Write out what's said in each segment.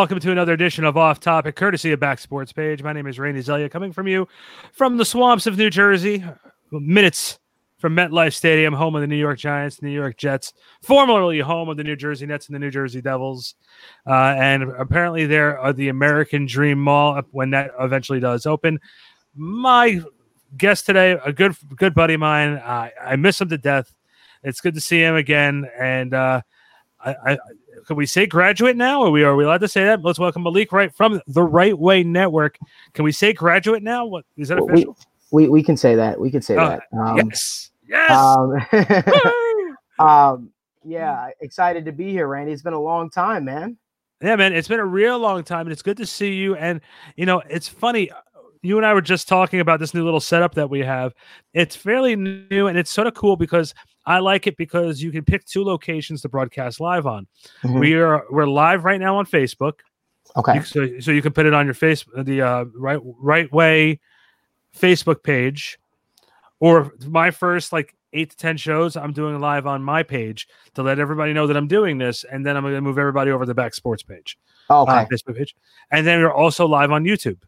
Welcome to another edition of Off Topic, courtesy of Back Sports Page. My name is Randy Zelia, coming from you from the swamps of New Jersey, minutes from MetLife Stadium, home of the New York Giants, New York Jets, formerly home of the New Jersey Nets and the New Jersey Devils. Uh, and apparently, there are the American Dream Mall when that eventually does open. My guest today, a good good buddy of mine. I, I miss him to death. It's good to see him again, and uh, I, I can we say graduate now? Are we are we allowed to say that? Let's welcome Malik Wright from the Right Way Network. Can we say graduate now? What is that official? We, we, we can say that. We can say Uh, that. Um, yes, yes. Um, um, yeah, excited to be here, Randy. It's been a long time, man. Yeah, man, it's been a real long time, and it's good to see you. And you know, it's funny. You and I were just talking about this new little setup that we have. It's fairly new, and it's sort of cool because I like it because you can pick two locations to broadcast live on. Mhm. We are we're live right now on Facebook, Okay. You- so so you can put it on your face the uh, right right way Facebook page, or my first like eight to ten shows I'm doing live on my page to let everybody know that I'm doing this, and then I'm going to move everybody over to the back sports page Okay. uh, Facebook page, and then we're also live on YouTube,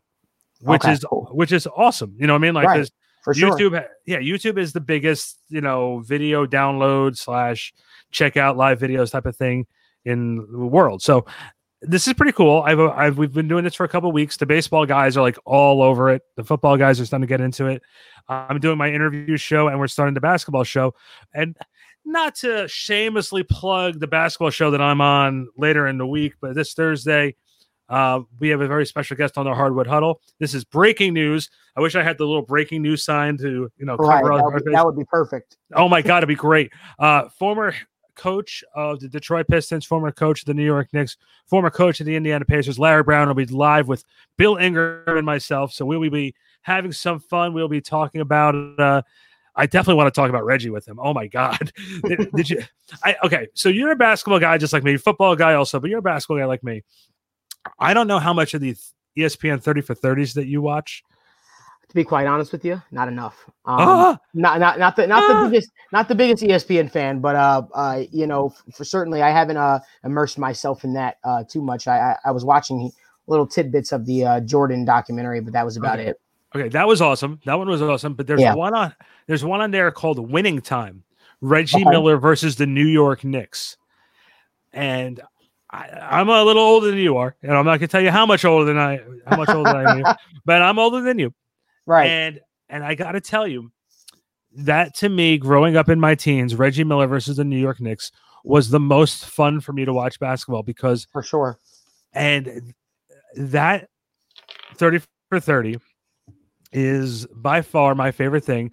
which Okay, is cool. which is awesome. You know what I mean? Like Right, For sure. YouTube, yeah, YouTube is the biggest you know video download slash check out live videos type of thing in the world. So this is pretty cool. I've, I've we've been doing this for a couple weeks. The baseball guys are like all over it. The football guys are starting to get into it. I'm doing my interview show, and we're starting the basketball show. And not to shamelessly plug the basketball show that I'm on later in the week, but this Thursday. Uh, we have a very special guest on the Hardwood Huddle. This is breaking news. I wish I had the little breaking news sign to, you know, Right. cover That would, be, that would be perfect. Oh my god, it'd be great. Uh, former coach of the Detroit Pistons, former coach of the New York Knicks, former coach of the Indiana Pacers, Larry Brown will be live with Bill Ingram and myself. So we will be having some fun. We'll be talking about. Uh, I definitely want to talk about Reggie with him. Oh my god, did, did you? I okay. So you're a basketball guy just like me, football guy also, but you're a basketball guy like me. I don't know how much of the ESPN 30 for 30s that you watch. To be quite honest with you, not enough. Um, Ah! not not not the not Ah! the biggest not the biggest ESPN fan, but uh, uh you know, for certainly I haven't uh immersed myself in that uh too much. I I, I was watching little tidbits of the uh, Jordan documentary, but that was about Okay. it. Okay, that was awesome. That one was awesome. But there's Yeah. one on there's one on there called Winning Time. Reggie Okay. Miller versus the New York Knicks. And I, I'm a little older than you are, and I'm not gonna tell you how much older than I how much older I am, but I'm older than you. Right. And and I gotta tell you, that to me, growing up in my teens, Reggie Miller versus the New York Knicks was the most fun for me to watch basketball because for sure. and that 30 for 30 is by far my favorite thing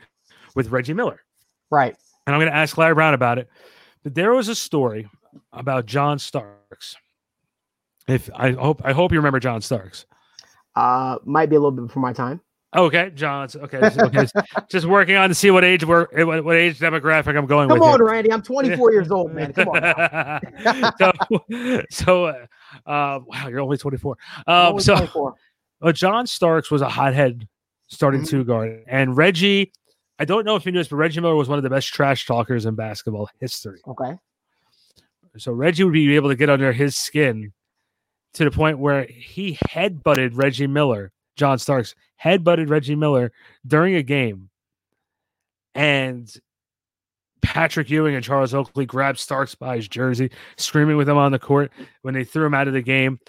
with Reggie Miller. Right. And I'm going to ask Larry Brown about it. But there was a story about John Starks. If I hope I hope you remember John Starks. Uh, might be a little bit before my time. Okay, John's okay. just- okay, just- working on to see what age we're what, what age demographic I'm going Come on. Randy. I'm 24 years old, man. Come on. so, so uh, uh, wow, you're only 24. Um, so, 24. uh, John Starks was a hothead starting Mhm. two guard, and Reggie. I don't know if you knew this, but Reggie Miller was one of the best trash talkers in basketball history. Okay. So Reggie would be able to get under his skin to the point where he headbutted Reggie Miller, John Starks headbutted Reggie Miller during a game, and Patrick Ewing and Charles Oakley grabbed Starks by his jersey, screaming with him on the court when they threw him out of the game.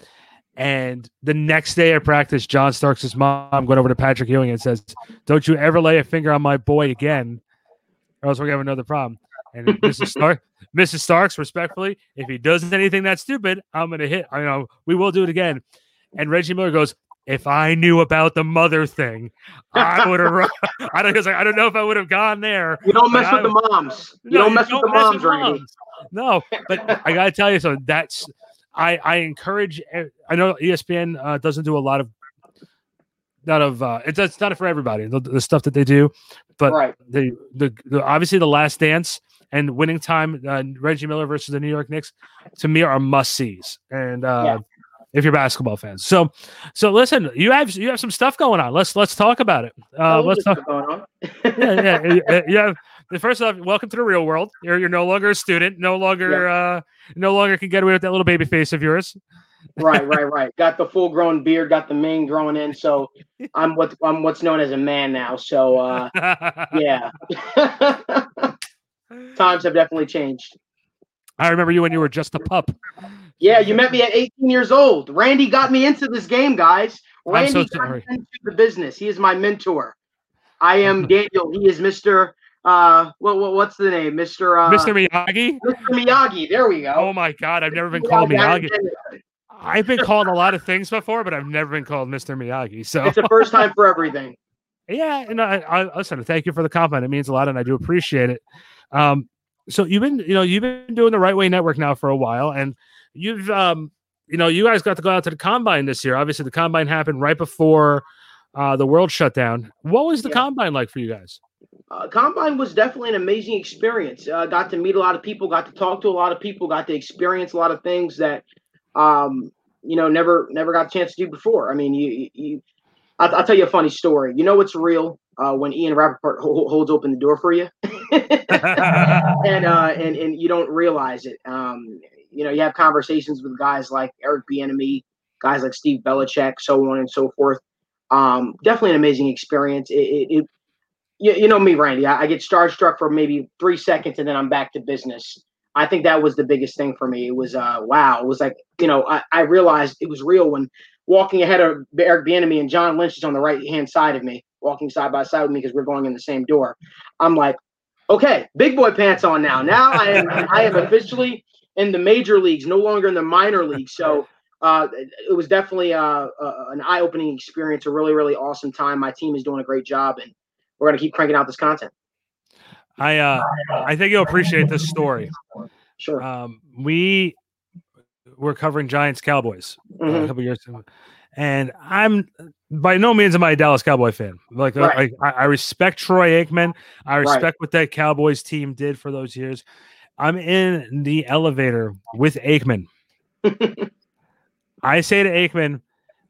And the next day at practice, John Starks' mom went over to Patrick Ewing and says, Don't you ever lay a finger on my boy again, or else we're gonna have another problem. And Mrs. Stark, Mrs. Starks, respectfully, if he does anything that stupid, I'm gonna hit. I know we will do it again. And Reggie Miller goes, if I knew about the mother thing, I would have. I don't. I don't know if I would have gone there. You don't mess with I- the moms. You No, don't mess with the moms, Randy. moms. No, but I gotta tell you something. That's I I encourage. I know ESPN uh, doesn't do a lot of. Not of uh, it's it's not for everybody the, the stuff that they do, but Right. the, the the obviously the Last Dance and Winning Time, uh, Reggie Miller versus the New York Knicks, to me are must sees. And uh, Yeah. if you're basketball fans, so so listen, you have you have some stuff going on. Let's let's talk about it. Uh, Oh, let's talk. going? Yeah, yeah, yeah, yeah, you have. First off, welcome to the real world. You're you're no longer a student, no longer uh no longer can get away with that little baby face of yours. right, right, right. Got the full grown beard, got the mane growing in. So I'm what I'm what's known as a man now. So uh, yeah, times have definitely changed. I remember you when you were just a pup. Yeah, you met me at 18 years old. Randy got me into this game, guys. Randy so got me into the business. He is my mentor. I am Daniel. He is Mr. Uh, what, what what's the name? Mr. Uh, Mr. Miyagi. Mr. Miyagi. There we go. Oh my God, I've never been called Miyagi. I've been called a lot of things before, but I've never been called Mr. Miyagi. So It's the first time for everything. yeah, and I, I listen. Thank you for the compliment. It means a lot, and I do appreciate it. Um, so you've been, you know, you've been doing the Right Way Network now for a while, and you've, um, you know, you guys got to go out to the combine this year. Obviously, the combine happened right before uh, the world shut down. What was the Yeah. combine like for you guys? Uh, Combine was definitely an amazing experience. Uh, got to meet a lot of people, got to talk to a lot of people, got to experience a lot of things that, um, you know, never never got a chance to do before. I mean, you, you, I'll, I'll tell you a funny story. You know what's real uh, when Ian Rapoport ho- holds open the door for you, and uh, and and you don't realize it. Um, you know, you have conversations with guys like Eric Bieniemy, guys like Steve Belichick, so on and so forth. Um, definitely an amazing experience. It, it, it you, you know me, Randy. I, I get starstruck for maybe three seconds and then I'm back to business. I think that was the biggest thing for me. It was uh wow. It was like, you know, I, I realized it was real when walking ahead of Eric Bieniemy and John Lynch is on the right hand side of me, walking side by side with me because we're going in the same door. I'm like, okay, big boy pants on now. Now I am I am officially in the major leagues, no longer in the minor leagues. So uh, it was definitely uh, uh, an eye-opening experience, a really, really awesome time. My team is doing a great job, and we're going to keep cranking out this content. I uh, I think you'll appreciate this story. Sure. Um, we were covering Giants Cowboys uh, a couple years ago, and I'm by no means am I a Dallas Cowboy fan. Like, uh, Right. I, I respect Troy Aikman. I Right. respect what that Cowboys team did for those years. I'm in the elevator with Aikman. I say to Aikman,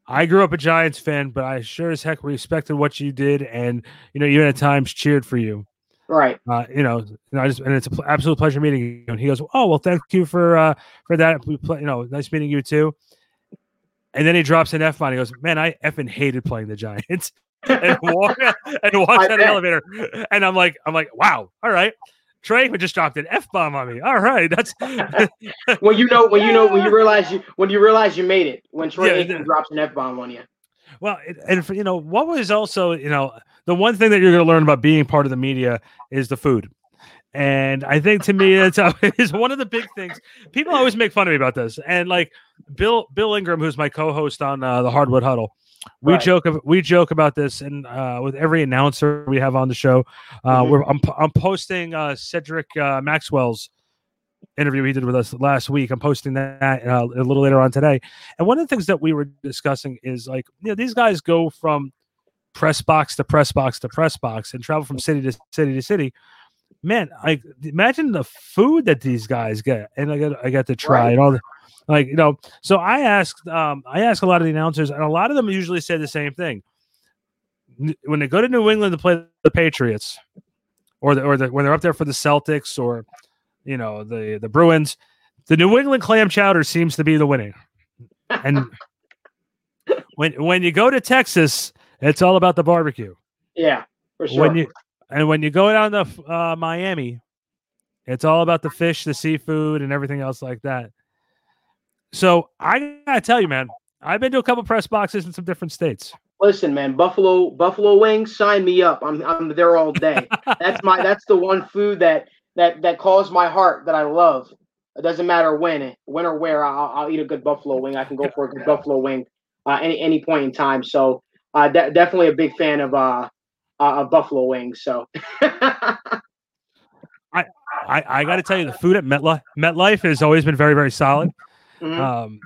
I grew up a Giants fan, but I sure as heck respected what you did, and you know, even at times cheered for you right. uh, you know, and I just and it's an absolute pleasure meeting you. And he goes, "Oh well, thank you for uh for that. We play, you know, nice meeting you too." And then he drops an F bomb. He goes, "Man, I effing hated playing the Giants." and walk, and walks out of the elevator. And I'm like, I'm like, wow, all right. Trey just dropped an F bomb on me. All right, that's When you know, when you know, when you realize you, when you realize you made it, when Troy Yeah, drops an f bomb on you. Well, it- and for, you know what was also you know the one thing that you're going to learn about being part of the media is the food, and I think to me it's is one of the big things. People always make fun of me about this, and like Bill Bill Ingram, who's my co-host on uh, the Hardwood Huddle, we Right. joke we joke about this, and uh, with every announcer we have on the show, uh, Mhm. we're I'm, I'm posting uh, Cedric uh, Maxwell's interview he did with us last week. I'm posting that uh, a little later on today. And one of the things that we were discussing is like, you know, these guys go from press box to press box to press box and travel from city to city to city. Man, like imagine the food that these guys get, and I got I got to try Right. and all the like you know. So I asked, um, I asked a lot of the announcers, and a lot of them usually say the same thing. When they go to New England to play the Patriots, or the, or the, when they're up there for the Celtics, or you know the the Bruins, the New England clam chowder seems to be the winning. And when when you go to Texas, it's all about the barbecue. Yeah, for sure. When you and when you go down to uh, Miami, it's all about the fish, the seafood, and everything else like that. So I gotta tell you, man, I've been to a couple press boxes in some different states. Listen, man, Buffalo Buffalo wings, sign me up. I'm I'm there all day. that's my that's the one food that that that calls my heart that I love. It doesn't matter when, when or where. I'll, I'll eat a good buffalo wing. I can go for a good buffalo wing uh, any any point in time. So uh, de- definitely a big fan of uh, uh buffalo wings. So I, I got to tell you, the food at MetLife, MetLife has always been very, very solid. Mhm. Um,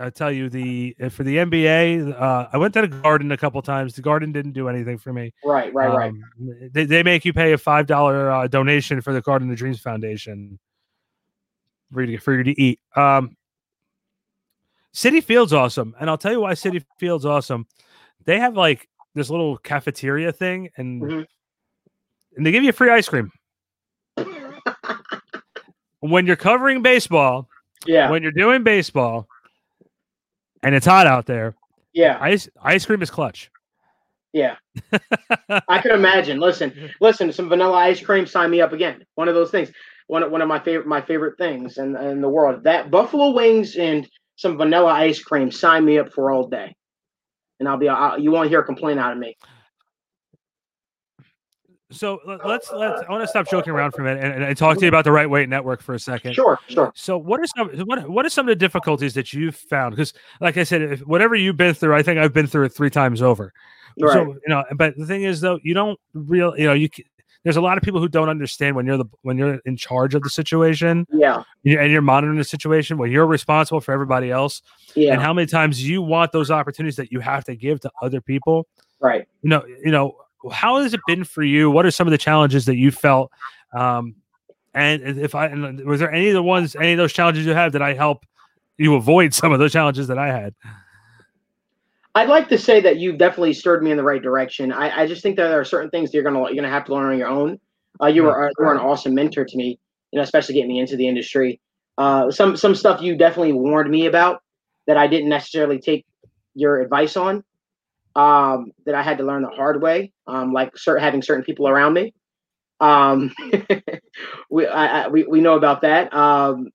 I tell you, the uh, for the NBA, uh, I went to the Garden a couple times. The Garden didn't do anything for me. right, right, right. Um, they, they make you pay a five dollar uh, donation for the Garden of Dreams Foundation for you to for you to eat. Um, Citi Field's awesome, and I'll tell you why Citi Field's awesome. They have like this little cafeteria thing, and Mhm. and they give you free ice cream when you're covering baseball. Yeah, When you're doing baseball, and it's hot out there, Yeah, ice ice cream is clutch. yeah. I can imagine. Listen, listen. Some vanilla ice cream. Sign me up again. One of those things. One of- one of my favorite my favorite things in in the world. That buffalo wings and some vanilla ice cream. Sign me up for all day. And I'll be. I'll, you won't hear a complaint out of me. So let- let's let's. I want to stop joking around for a minute and, and talk to you about the Right Way Network for a second. Sure, sure. So what are some what what are some of the difficulties that you've found? Because like I said, if, whatever you've been through, I think I've been through it three times over. Right. So you know, but the thing is though, you don't real you know you. There's a lot of people who don't understand when you're the when you're in charge of the situation yeah, and you're monitoring the situation when you're responsible for everybody else. Yeah. and how many times you want those opportunities that you have to give to other people? Right. you know you know how has it been for you? What are some of the challenges that you felt um and if i and was there any of the ones any of those challenges you have that i help you avoid some of those challenges that i had I'd like to say that you've definitely stirred me in the right direction. I, I just think that there are certain things that you're gonna you're gonna have to learn on your own. Uh, you were you were an awesome mentor to me, you know, especially getting me into the industry. Uh, some some stuff you definitely warned me about that I didn't necessarily take your advice on. Um, that I had to learn the hard way. Um, like certain having certain people around me. Um, we I, I, we we know about that. Um,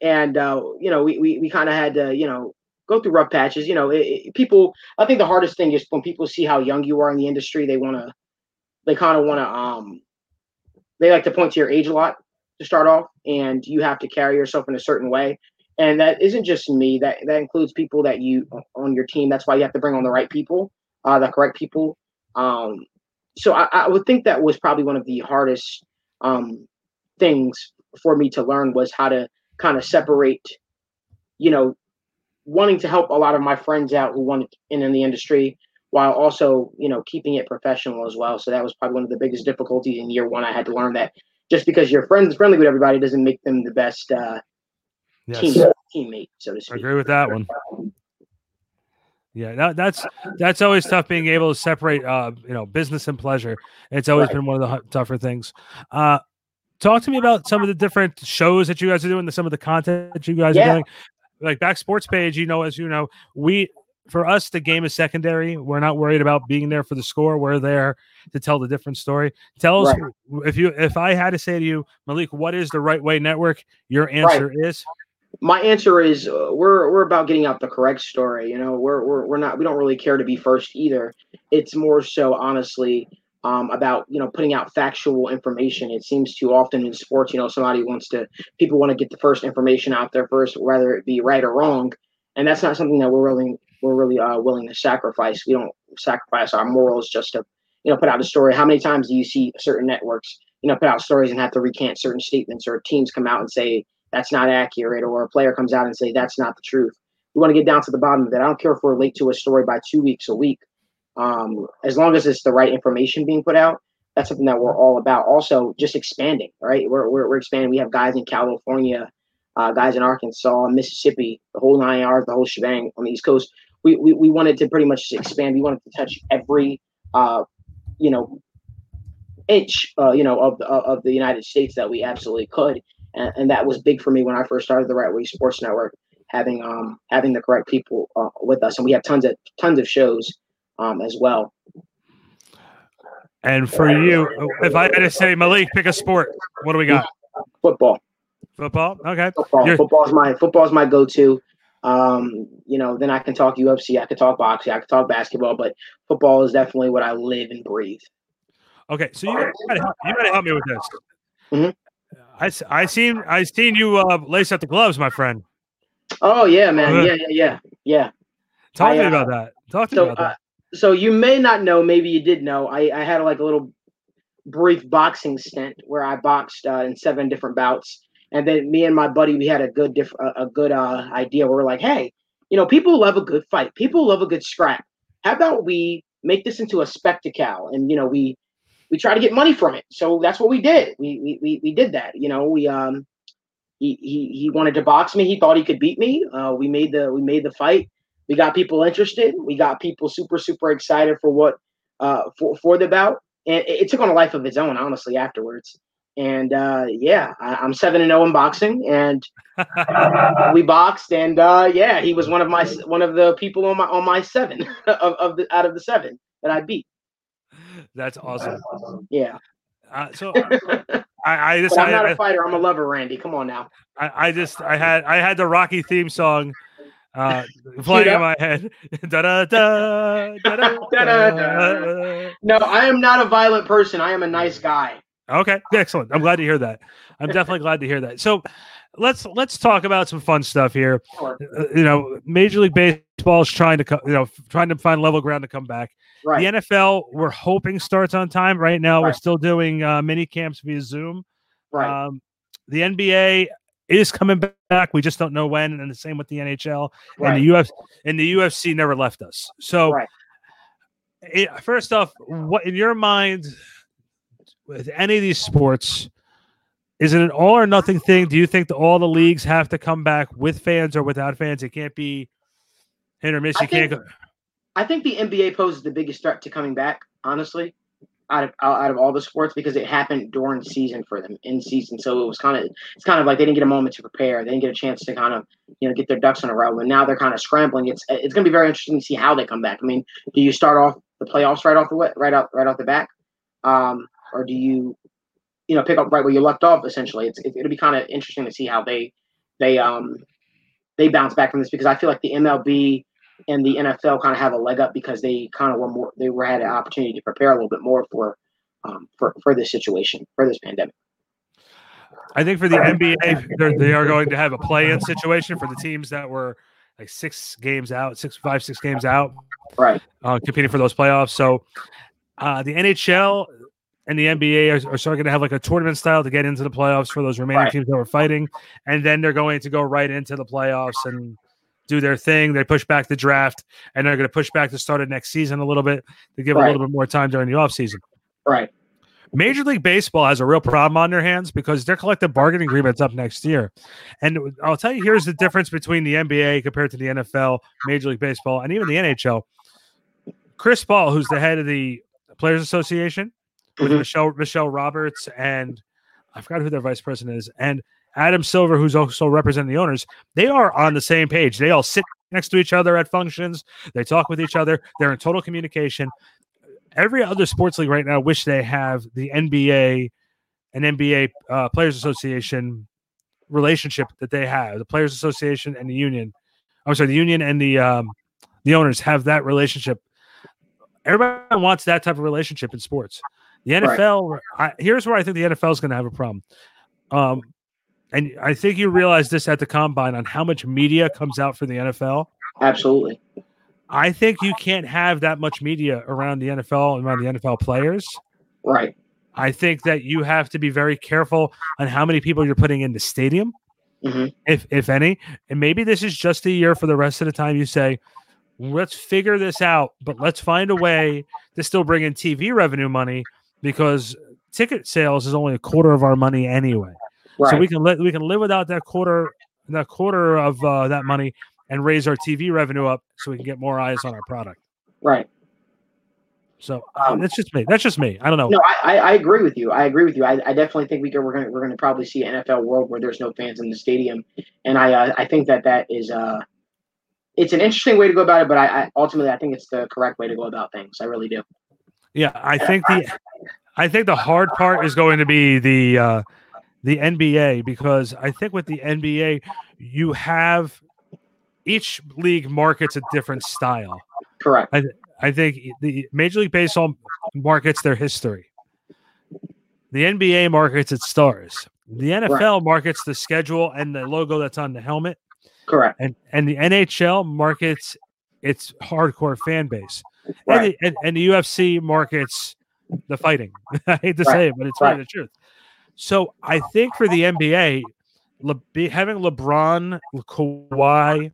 and uh, you know we we, we kind of had to you know go through rough patches. You know, it, it- people. I think the hardest thing is when people see how young you are in the industry, they want to, they kind of want to, um, they like to point to your age a lot to start off, and you have to carry yourself in a certain way. And that isn't just me. That that includes people that you on your team. That's why you have to bring on the right people, uh, the correct people. Um, so I, I would think that was probably one of the hardest um, things for me to learn was how to kind of separate, you know, wanting to help a lot of my friends out who wanted in in the industry while also you know keeping it professional as well. So that was probably one of the biggest difficulties in year one. I had to learn that just because you're friends friendly with everybody doesn't make them the best uh, yes. team teammate so to speak. I agree with that one. Yeah that, that's that's always tough being able to separate uh you know business and pleasure. It's always Right. been one of the tougher things. Uh talk to me about some of the different shows that you guys are doing some of the content that you guys Yeah. are doing like back sports page you know as you know we for us the game is secondary. We're not worried about being there for the score. We're there to tell the different story. Tell us if you if i had to say to you malik what is the right way network? Your answer is? My answer is uh, we're we're about getting out the correct story. You know, we're we're we're not we don't really care to be first either. It's more so honestly um, about you know putting out factual information. It seems too often in sports, you know, somebody wants to people want to get the first information out there first, whether it be right or wrong, and that's not something that we're really we're really uh, willing to sacrifice. We don't sacrifice our morals just to you know put out a story. How many times do you see certain networks you know put out stories and have to recant certain statements, or teams come out and say that's not accurate, or a player comes out and say that's not the truth. We want to get down to the bottom of it. I don't care if we're late to a story by two weeks, a week. Um, as long as it's the right information being put out, that's something that we're all about. Also, just expanding, right? We're, we're, we're expanding. We have guys in California, uh, guys in Arkansas, Mississippi, the whole nine yards, the whole shebang on the East Coast. We, we, we wanted to pretty much expand. We wanted to touch every, uh, you know, inch, uh, you know, of the, of the United States that we absolutely could and, and that was big for me when I first started the Right Way Sports Network, having um having the correct people uh, with us, and we have tons of tons of shows um as well. And for you, if I had to say, Malik, pick a sport, what do we got? Football, Football. Okay. football, You're- football is my football is my go to. Um, you know, then I can talk UFC, I can talk boxing, I can talk basketball, but football is definitely what I live and breathe. Okay. So you gotta help, you gotta help me with this. Mhm. I, I seen I seen you uh, lace up the gloves, my friend. Oh yeah, man, Uh-huh. yeah, yeah, yeah, yeah. Talk I, to me uh, about that. Talk to So, me about uh, that. So you may not know, maybe you did know. I, I had like a little brief boxing stint where I boxed uh, in seven different bouts, and then me and my buddy we had a good diff- a, good uh, idea. We were like, hey, you know, people love a good fight. People love a good scrap. How about we make this into a spectacle? And you know, we we try to get money from it. So that's what we did. We we we, we did that. You know, we um. He, he, he wanted to box me. He thought he could beat me. Uh, we made the we made the fight we got people interested. We got people super super excited for what uh for for the bout, and it, it took on a life of its own, honestly. Afterwards, and uh, yeah, I, am seven and zero oh in boxing, and we boxed, and uh, yeah, he was one of my one of the people on my on my seven of, of the out of the seven that I beat. That's awesome. Yeah. Uh, so I, I just but I'm not I, a fighter. I'm a lover, Randy. Come on now. I, I just I had I had the Rocky theme song uh, playing in my head. da, da, da, da, da, no, I am not a violent person. I am a nice guy. Okay, excellent. I'm glad to hear that. I'm definitely glad to hear that. So, let's let's talk about some fun stuff here. Sure. Uh, you know, Major League Baseball is trying to co- you know trying to find level ground to come back. Right. The NFL we're hoping starts on time. Right now, right. we're still doing uh, mini camps via Zoom. Right. Um, the NBA is coming back. We just don't know when, and the same with the NHL right. and the UFC. And the UFC never left us. So, it, eh, first off, what in your mind? with any of these sports, is it an all or nothing thing? Do you think that all the leagues have to come back with fans or without fans? It can't be hit or miss. You think, can't go. I think the NBA poses the biggest threat to coming back, honestly, out of out of all the sports because it happened during season for them in season. So it was kind of it's kind of like they didn't get a moment to prepare. They didn't get a chance to kind of you know get their ducks in a row. And now they're kind of scrambling. It's it's going to be very interesting to see how they come back. I mean, do you start off the playoffs right off the right out right off the back? Um, or do you, you know, pick up right where you left off? Essentially, it's it, will be kind of interesting to see how they they um they bounce back from this because I feel like the MLB and the NFL kind of have a leg up because they kind of were more they were had an opportunity to prepare a little bit more for um for for this situation for this pandemic. I think for the NBA, they are going to have a play-in situation for the teams that were like six games out, six, five, six games out, right? Uh, competing for those playoffs. So uh, the NHL, and the NBA are, are sort of going to have like a tournament style to get into the playoffs for those remaining right. teams that were fighting, and then they're going to go right into the playoffs and do their thing. They push back the draft, and they're going to push back the start of next season a little bit to give right. a little bit more time during the offseason. Right. Major League Baseball has a real problem on their hands because their collective bargaining agreement's up next year. And I'll tell you, here's the difference between the NBA compared to the NFL, Major League Baseball, and even the NHL. Chris Paul, who's the head of the Players Association, with mm-hmm. Michelle Michelle Roberts and I forgot who their vice president is, and Adam Silver, who's also representing the owners. They are on the same page. They all sit next to each other at functions. They talk with each other. They're in total communication. Every other sports league right now wish they have the NBA and NBA uh, Players Association relationship that they have. The Players Association and the union. I'm sorry, the union and the um, the owners have that relationship. Everybody wants that type of relationship in sports. The NFL, right. I, here's where I think the NFL is going to have a problem. Um, and I think you realize this at the combine on how much media comes out for the NFL. Absolutely. I think you can't have that much media around the NFL and around the NFL players. Right. I think that you have to be very careful on how many people you're putting in the stadium, mm-hmm. if if any. And maybe this is just a year for the rest of the time. You say, let's figure this out, but let's find a way to still bring in TV revenue money because ticket sales is only a quarter of our money anyway. Right. So we can let we can live without that quarter that quarter of uh, that money and raise our TV revenue up so we can get more eyes on our product. Right. So um, that's just me. That's just me. I don't know. No, I, I agree with you. I agree with you. I, I definitely think we we're gonna we're gonna probably see an NFL world where there's no fans in the stadium, and I uh, I think that that is uh it's an interesting way to go about it, but I, I ultimately I think it's the correct way to go about things. I really do. Yeah, I think the I think the hard part is going to be the uh, the NBA because I think with the NBA you have each league markets a different style. Correct. I, I think the Major League Baseball markets their history. The NBA markets its stars. The NFL right. markets the schedule and the logo that's on the helmet. Correct. And and the NHL markets its hardcore fan base. Right. And, the, and, and the UFC markets the fighting. I hate to right. say it, but it's right. really the truth. So I think for the NBA, Le- having LeBron, Kawhi,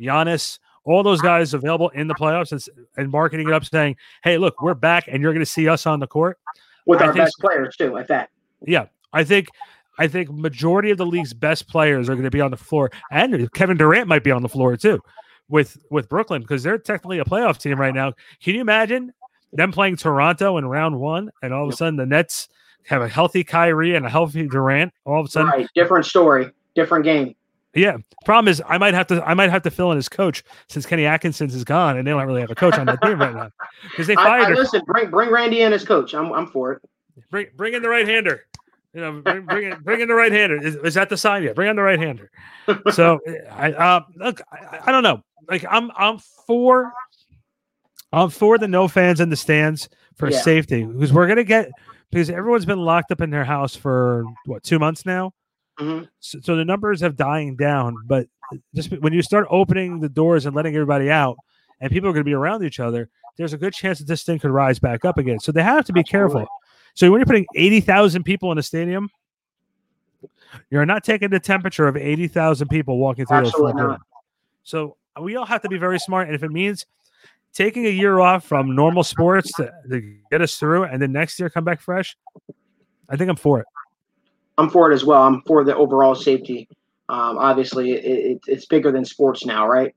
Giannis, all those guys available in the playoffs and, and, marketing it up, saying, "Hey, look, we're back, and you're going to see us on the court with I our best players too." At that, yeah, I think. I think majority of the league's best players are going to be on the floor, and Kevin Durant might be on the floor too, with with Brooklyn because they're technically a playoff team right now. Can you imagine them playing Toronto in round one, and all of a sudden the Nets have a healthy Kyrie and a healthy Durant, all of a sudden, right, different story, different game. Yeah. Problem is, I might have to. I might have to fill in as coach since Kenny Atkinson's is gone, and they don't really have a coach on that team right now because they fired. I, I listen, bring bring Randy in as coach. I'm I'm for it. Bring bring in the right hander. You know, bring bring in, bring in the right hander. Is, is, that the sign yet? Bring in the right hander. So I uh, look. I, I don't know. Like I'm I'm for. I'm for the no fans in the stands for yeah. safety because we're gonna get because everyone's been locked up in their house for what two months now Mm-hmm. So, so, the numbers have dying down, but just when you start opening the doors and letting everybody out, and people are going to be around each other, there's a good chance that this thing could rise back up again. So they have to be Absolutely. careful. So when you're putting eighty thousand people in a stadium, you're not taking the temperature of eighty thousand people walking through Absolutely those. Not. So we all have to be very smart, and if it means taking a year off from normal sports to, to get us through, and then next year come back fresh, I think I'm for it. I'm for it as well. I'm for the overall safety. Um, obviously, it, it, it's bigger than sports now, right?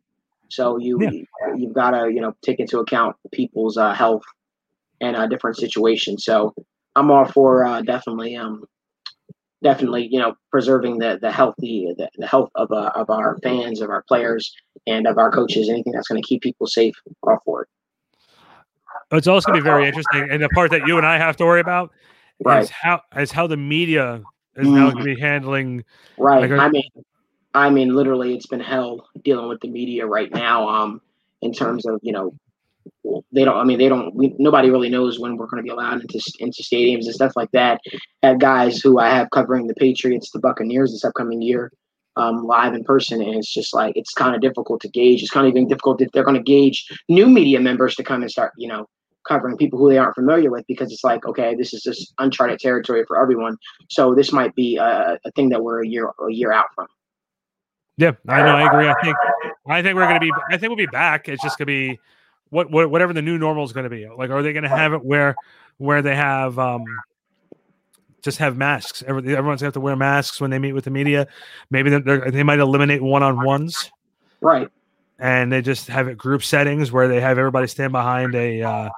So you yeah. you've got to you know take into account people's uh, health and uh, different situations. So I'm all for uh, definitely um, definitely you know preserving the the healthy the, the health of uh, of our fans of our players and of our coaches anything that's going to keep people safe all for it it's also going to be very interesting and the part that you and i have to worry about right. is how is how the media is mm. now going to be handling. Right. Like, I mean, I mean, literally, it's been hell dealing with the media right now. Um, in terms of you know, they don't. I mean, they don't. We, nobody really knows when we're going to be allowed into into stadiums and stuff like that. I have guys who I have covering the Patriots, the Buccaneers this upcoming year, um, live in person, and it's just like it's kind of difficult to gauge. It's kind of even difficult if they're going to gauge new media members to come and start, you know, covering people who they aren't familiar with because it's like okay this is just uncharted territory for everyone so this might be a, a thing that we're a year a year out from yeah i know i agree i think i think we're gonna be i think we'll be back it's just gonna be what, what whatever the new normal is gonna be like are they gonna have it where where they have um just have masks everyone's gonna have to wear masks when they meet with the media maybe they might eliminate one-on-ones right and they just have it group settings where they have everybody stand behind a uh,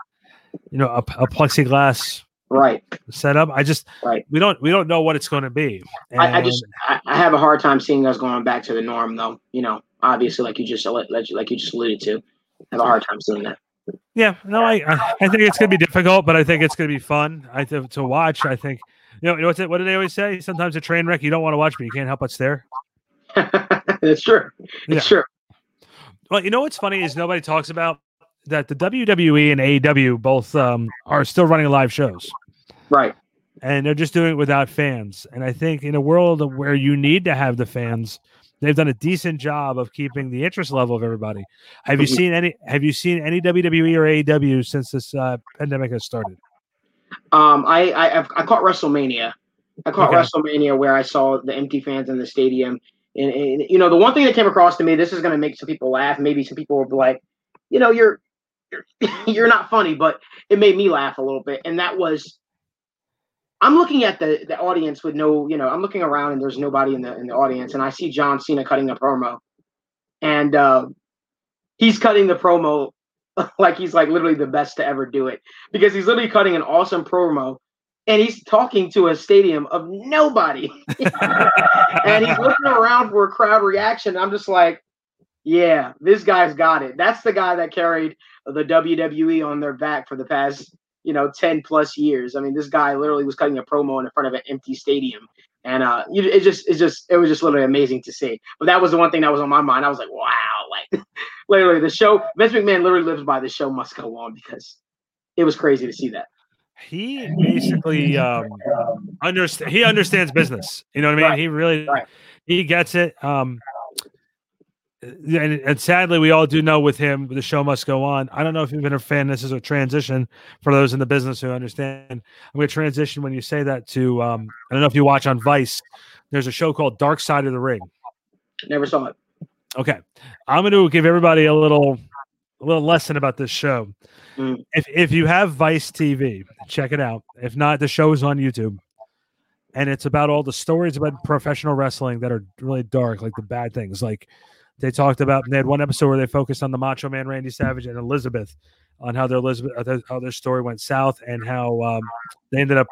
you know, a, a plexiglass right setup. I just right. We don't we don't know what it's going to be. And I, I, just I, I, have a hard time seeing us going back to the norm, though. You know, obviously, like you just like you just alluded to, have a hard time seeing that. Yeah, no, I I think it's to be difficult, but I think it's to be fun. I think to watch. I think you know, you know what's it, what do they always say? Sometimes a train wreck you don't want to watch, but you can't help but stare. That's true. It's yeah. true. Well, you know what's funny is nobody talks about that the WWE and AEW both um, are still running live shows. Right. And they're just doing it without fans. And I think in a world where you need to have the fans, they've done a decent job of keeping the interest level of everybody. Have you seen any have you seen any WWE or AEW since this uh, pandemic has started? Um, I, I I caught WrestleMania. I caught okay. WrestleMania where I saw the empty fans in the stadium. And, and, you know, the one thing that came across to me, this is going to make some people laugh. Maybe some people will be like, you know, you're you're you're not funny, but it made me laugh a little bit. And that was I'm looking at the the audience with no, you know, I'm looking around and there's nobody in the in the audience, and I see John Cena cutting a promo, and uh, he's cutting the promo like he's like literally the best to ever do it because he's literally cutting an awesome promo and he's talking to a stadium of nobody. And he's looking around for a crowd reaction. I'm just like yeah this guy's got it. That's the guy that carried the WWE on their back for the past, you know, 10 plus years. I mean, this guy literally was cutting a promo in front of an empty stadium. And uh, it just, it just, it was just literally amazing to see. But that was the one thing that was on my mind. I was like, wow, like literally the show. Vince McMahon literally lives by the show must go on because it was crazy to see that. He basically um, understand. He understands business. You know what I mean? Right. He really, right. he gets it. Um, and, and, sadly, we all do know with him, the show must go on. I don't know if you've been a fan. This is a transition for those in the business who understand. I'm going to transition when you say that to. Um, I don't know if you watch on Vice. There's a show called Dark Side of the Ring. Never saw it. Okay, I'm going to give everybody a little, a little lesson about this show. Mm. If if you have Vice TV, check it out. If not, the show is on YouTube and it's about all the stories about professional wrestling that are really dark, like the bad things, like they talked about they had one episode where they focused on the Macho Man Randy Savage and Elizabeth on how their Elizabeth how their story went south and how um, they ended up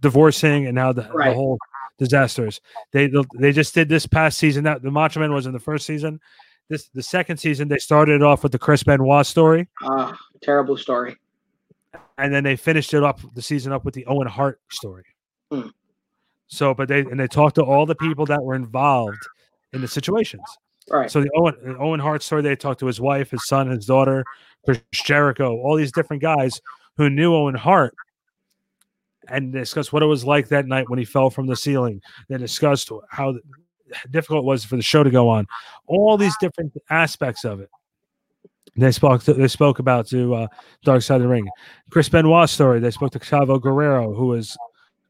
divorcing and how the, Right. the whole disasters. They they just did this past season. That the Macho Man was in the first season. This the second season. They started off with the Chris Benoit story, Uh, terrible story. and then they finished it up the season up with the Owen Hart story. Hmm. So, but they and they talked to all the people that were involved in the situations. Right. So the Owen Owen Hart story, they talked to his wife, his son, his daughter, Chris Jericho, all these different guys who knew Owen Hart, and discussed what it was like that night when he fell from the ceiling. They discussed how difficult it was for the show to go on, all these different aspects of it. They spoke. To, they spoke about to uh, Dark Side of the Ring, Chris Benoit's story. They spoke to Chavo Guerrero, who was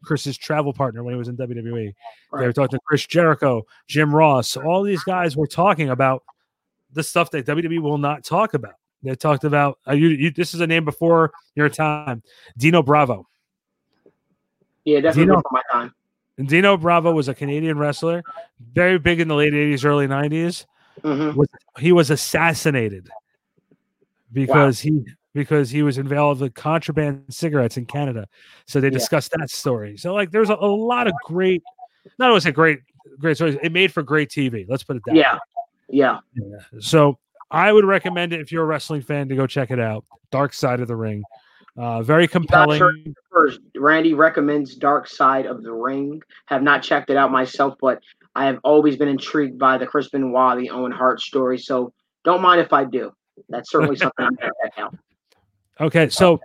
Chris's travel partner when he was in WWE. They were talking to Chris Jericho, Jim Ross. All these guys were talking about the stuff that WWE will not talk about. They talked about uh, you, you. This is a name before your time, Dino Bravo. Yeah, definitely Dino- before my time. And Dino Bravo was a Canadian wrestler, very big in the late '80s, early '90s. hmm Was he was assassinated because he because he was involved with contraband cigarettes in Canada. So they Yeah. discussed that story. So like, there's a, a lot of great, not always a great great stories. It made for great TV. Let's put it that way. Yeah, yeah. Yeah. So I would recommend it if you're a wrestling fan to go check it out. Dark Side of the Ring. Uh, very compelling. sure. First, Randy recommends Dark Side of the Ring. Have not checked it out myself, but I have always been intrigued by the Chris Benoit, the Owen Hart story. So don't mind if I do. That's certainly something I'm going to check out. Okay, so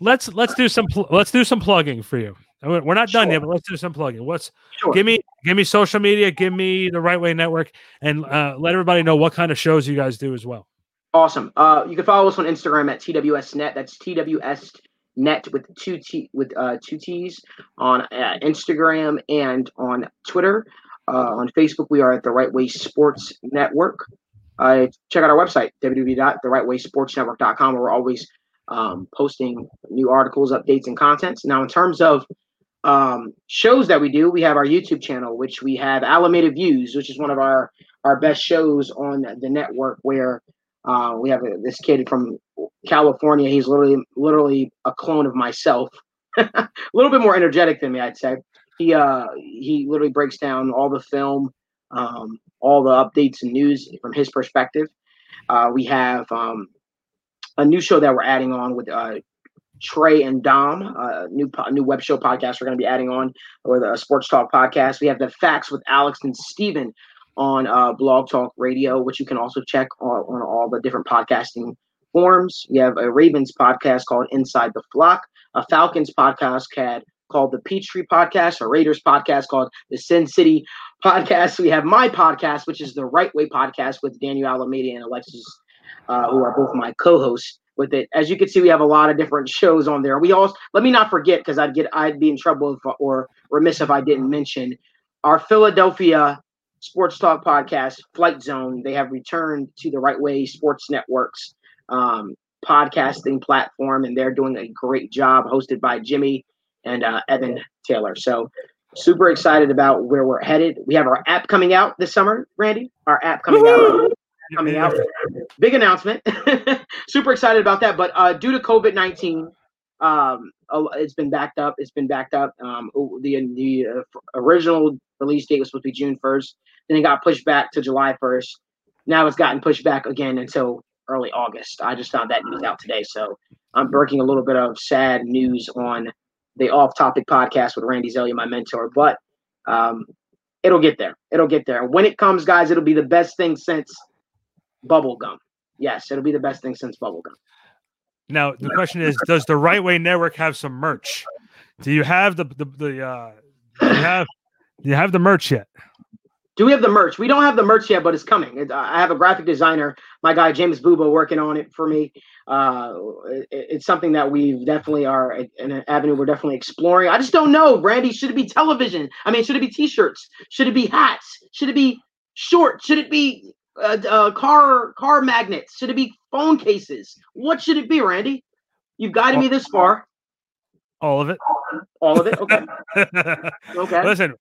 let's let's do some pl- let's do some plugging for you. We're not done yet, but let's do some plugging. What's Sure. give me give me social media, give me the Right Way Network, and uh, let everybody know what kind of shows you guys do as well. Awesome. Uh, you can follow us on Instagram at TWSNet. That's TWS Net with two T with uh, two T's on uh, Instagram and on Twitter. Uh, on Facebook, we are at the Right Way Sports Network. Uh, check out our website www.therightwaysportsnetwork.com. Where we're always um, posting new articles, updates, and contents. Now, in terms of um, shows that we do, we have our YouTube channel, which we have Alameda Views, which is one of our our best shows on the network, where uh, we have a, this kid from California. He's literally literally a clone of myself. a little bit more energetic than me, I'd say. He uh he literally breaks down all the film, um, all the updates and news from his perspective. Uh, we have um, a new show that we're adding on with uh, Trey and Dom, a new po- new web show podcast we're going to be adding on with a sports talk podcast. We have the facts with Alex and Steven on uh, Blog Talk Radio, which you can also check on, on all the different podcasting forms. We have a Ravens podcast called Inside the Flock, a Falcons podcast called called the Peachtree Podcast, a Raiders podcast called the Sin City Podcast. We have my podcast, which is the Right Way Podcast with Daniel Alameda and Alexis, uh, who are both my co-hosts with it. As you can see, we have a lot of different shows on there. We also let me not forget because I'd get I'd be in trouble if, or remiss if I didn't mention our Philadelphia Sports Talk podcast, Flight Zone. They have returned to the Right Way Sports Networks um, podcasting platform, and they're doing a great job, hosted by Jimmy and uh, Evan Taylor. So super excited about where we're headed. We have our app coming out this summer, Randy. Our app coming out coming out. Big announcement. Super excited about that. But uh, due to COVID nineteen, um, it's been backed up. It's been backed up. Um, the the uh, original release date was supposed to be June first. Then it got pushed back to July first. Now it's gotten pushed back again until early August. I just found that news out today, so I'm breaking a little bit of sad news on the Off Topic podcast with Randy Zelia, my mentor. But um, it'll get there. It'll get there. When it comes, guys, it'll be the best thing since bubblegum. Yes, it'll be the best thing since bubblegum. Now the question is, does the Right Way Network have some merch? Do you have the the, the uh, do you have do you have the merch yet? Do we have the merch? We don't have the merch yet, but it's coming. It, I have a graphic designer, my guy James Bubo, working on it for me. Uh, it, it's something that we definitely are in an avenue we're definitely exploring. I just don't know, Brandy. Should it be television? I mean, should it be T-shirts? Should it be hats? Should it be short? Should it be uh, uh, car car magnets? Should it be phone cases? What should it be, Randy? You've guided me this far. All of it. All of it. Okay. Okay. Listen,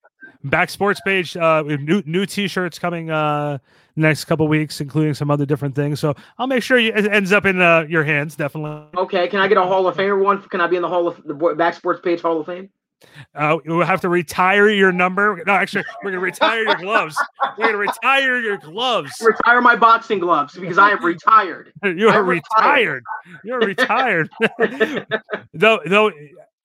back sports page. Uh, we have new new T-shirts coming uh next couple weeks, including some other different things. So I'll make sure you, it ends up in uh, your hands. Definitely. Okay, can I get a Hall of Famer one? Can I be in the Hall of the Back Sports Page Hall of Fame? Uh, we'll have to retire your number. No, actually, we're gonna retire your gloves. We're gonna retire your gloves. Retire my boxing gloves because I am retired. You are retired. retired. You're retired. though, though,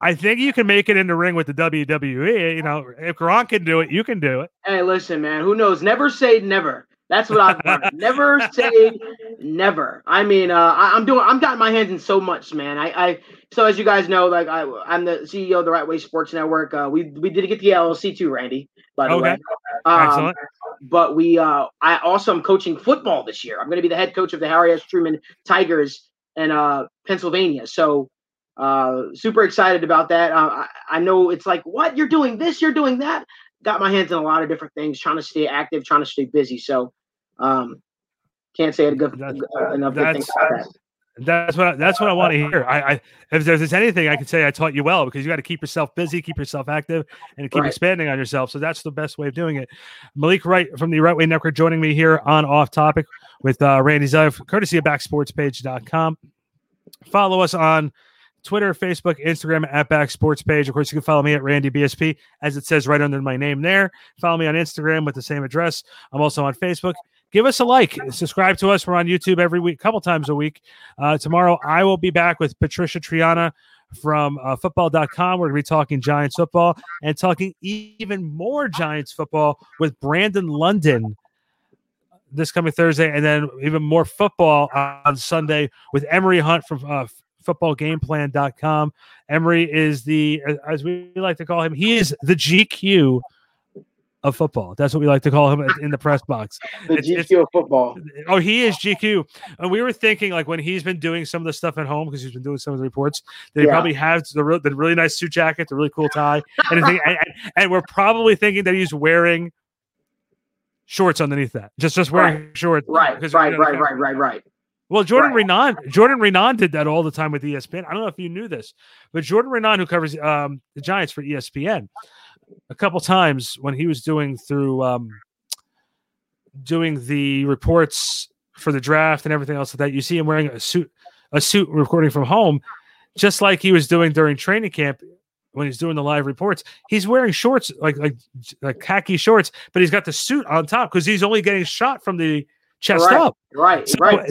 I think you can make it in the ring with the WWE. You know, if Gronk can do it, you can do it. Hey, listen, man. Who knows? Never say never. That's what I've learned. never say never. I mean, uh, I, I'm doing. I'm got my hands in so much, man. I, I. So as you guys know, like I, I'm the CEO of the Right Way Sports Network. Uh, we we did get the LLC too, Randy. By the Okay. way. Um, Excellent. but we uh I also am coaching football this year. I'm going to be the head coach of the Harry S. Truman Tigers in uh Pennsylvania. So uh super excited about that. Uh, I, I know it's like what you're doing this, you're doing that. Got my hands in a lot of different things, trying to stay active, trying to stay busy. So um can't say it a good That's- uh, enough about that. That's what I, that's what I want to hear. I, I if there's anything I can say, I taught you well because you got to keep yourself busy, keep yourself active, and keep Right. expanding on yourself. So that's the best way of doing it. Malik Wright from the Right Way Network joining me here on Off Topic with uh, Randy Zev, courtesy of BackSportsPage.com. Follow us on Twitter, Facebook, Instagram at Back Sports Page. Of course, you can follow me at Randy BSP, as it says right under my name there. Follow me on Instagram with the same address. I'm also on Facebook. Give us a like, subscribe to us. We're on YouTube every week, a couple times a week. Uh, tomorrow, I will be back with Patricia Traina from uh, football.com. We're going to be talking Giants football and talking even more Giants football with Brandon London this coming Thursday, and then even more football on Sunday with Emory Hunt from uh, footballgameplan.com. Emory is the, as we like to call him, he is the GQ of football. That's what we like to call him in the press box. The It's- it's- GQ of football. Oh, he is GQ. And we were thinking, like, when he's been doing some of the stuff at home, because he's been doing some of the reports, they Yeah. probably have the, real, the really nice suit jacket, the really cool tie, and, and, and, and we're probably thinking that he's wearing shorts underneath that. Just just wearing shorts. Right, because, right, right, right, right, right. Well, Jordan Right. Raanan, Jordan Raanan did that all the time with ESPN. I don't know if you knew this, but Jordan Raanan, who covers um, the Giants for ESPN, a couple times when he was doing through um, doing the reports for the draft and everything else like that, you see him wearing a suit, a suit recording from home, just like he was doing during training camp when he's doing the live reports. He's wearing shorts like like like khaki shorts, but he's got the suit on top because he's only getting shot from the chest Right. up. Right, So, right.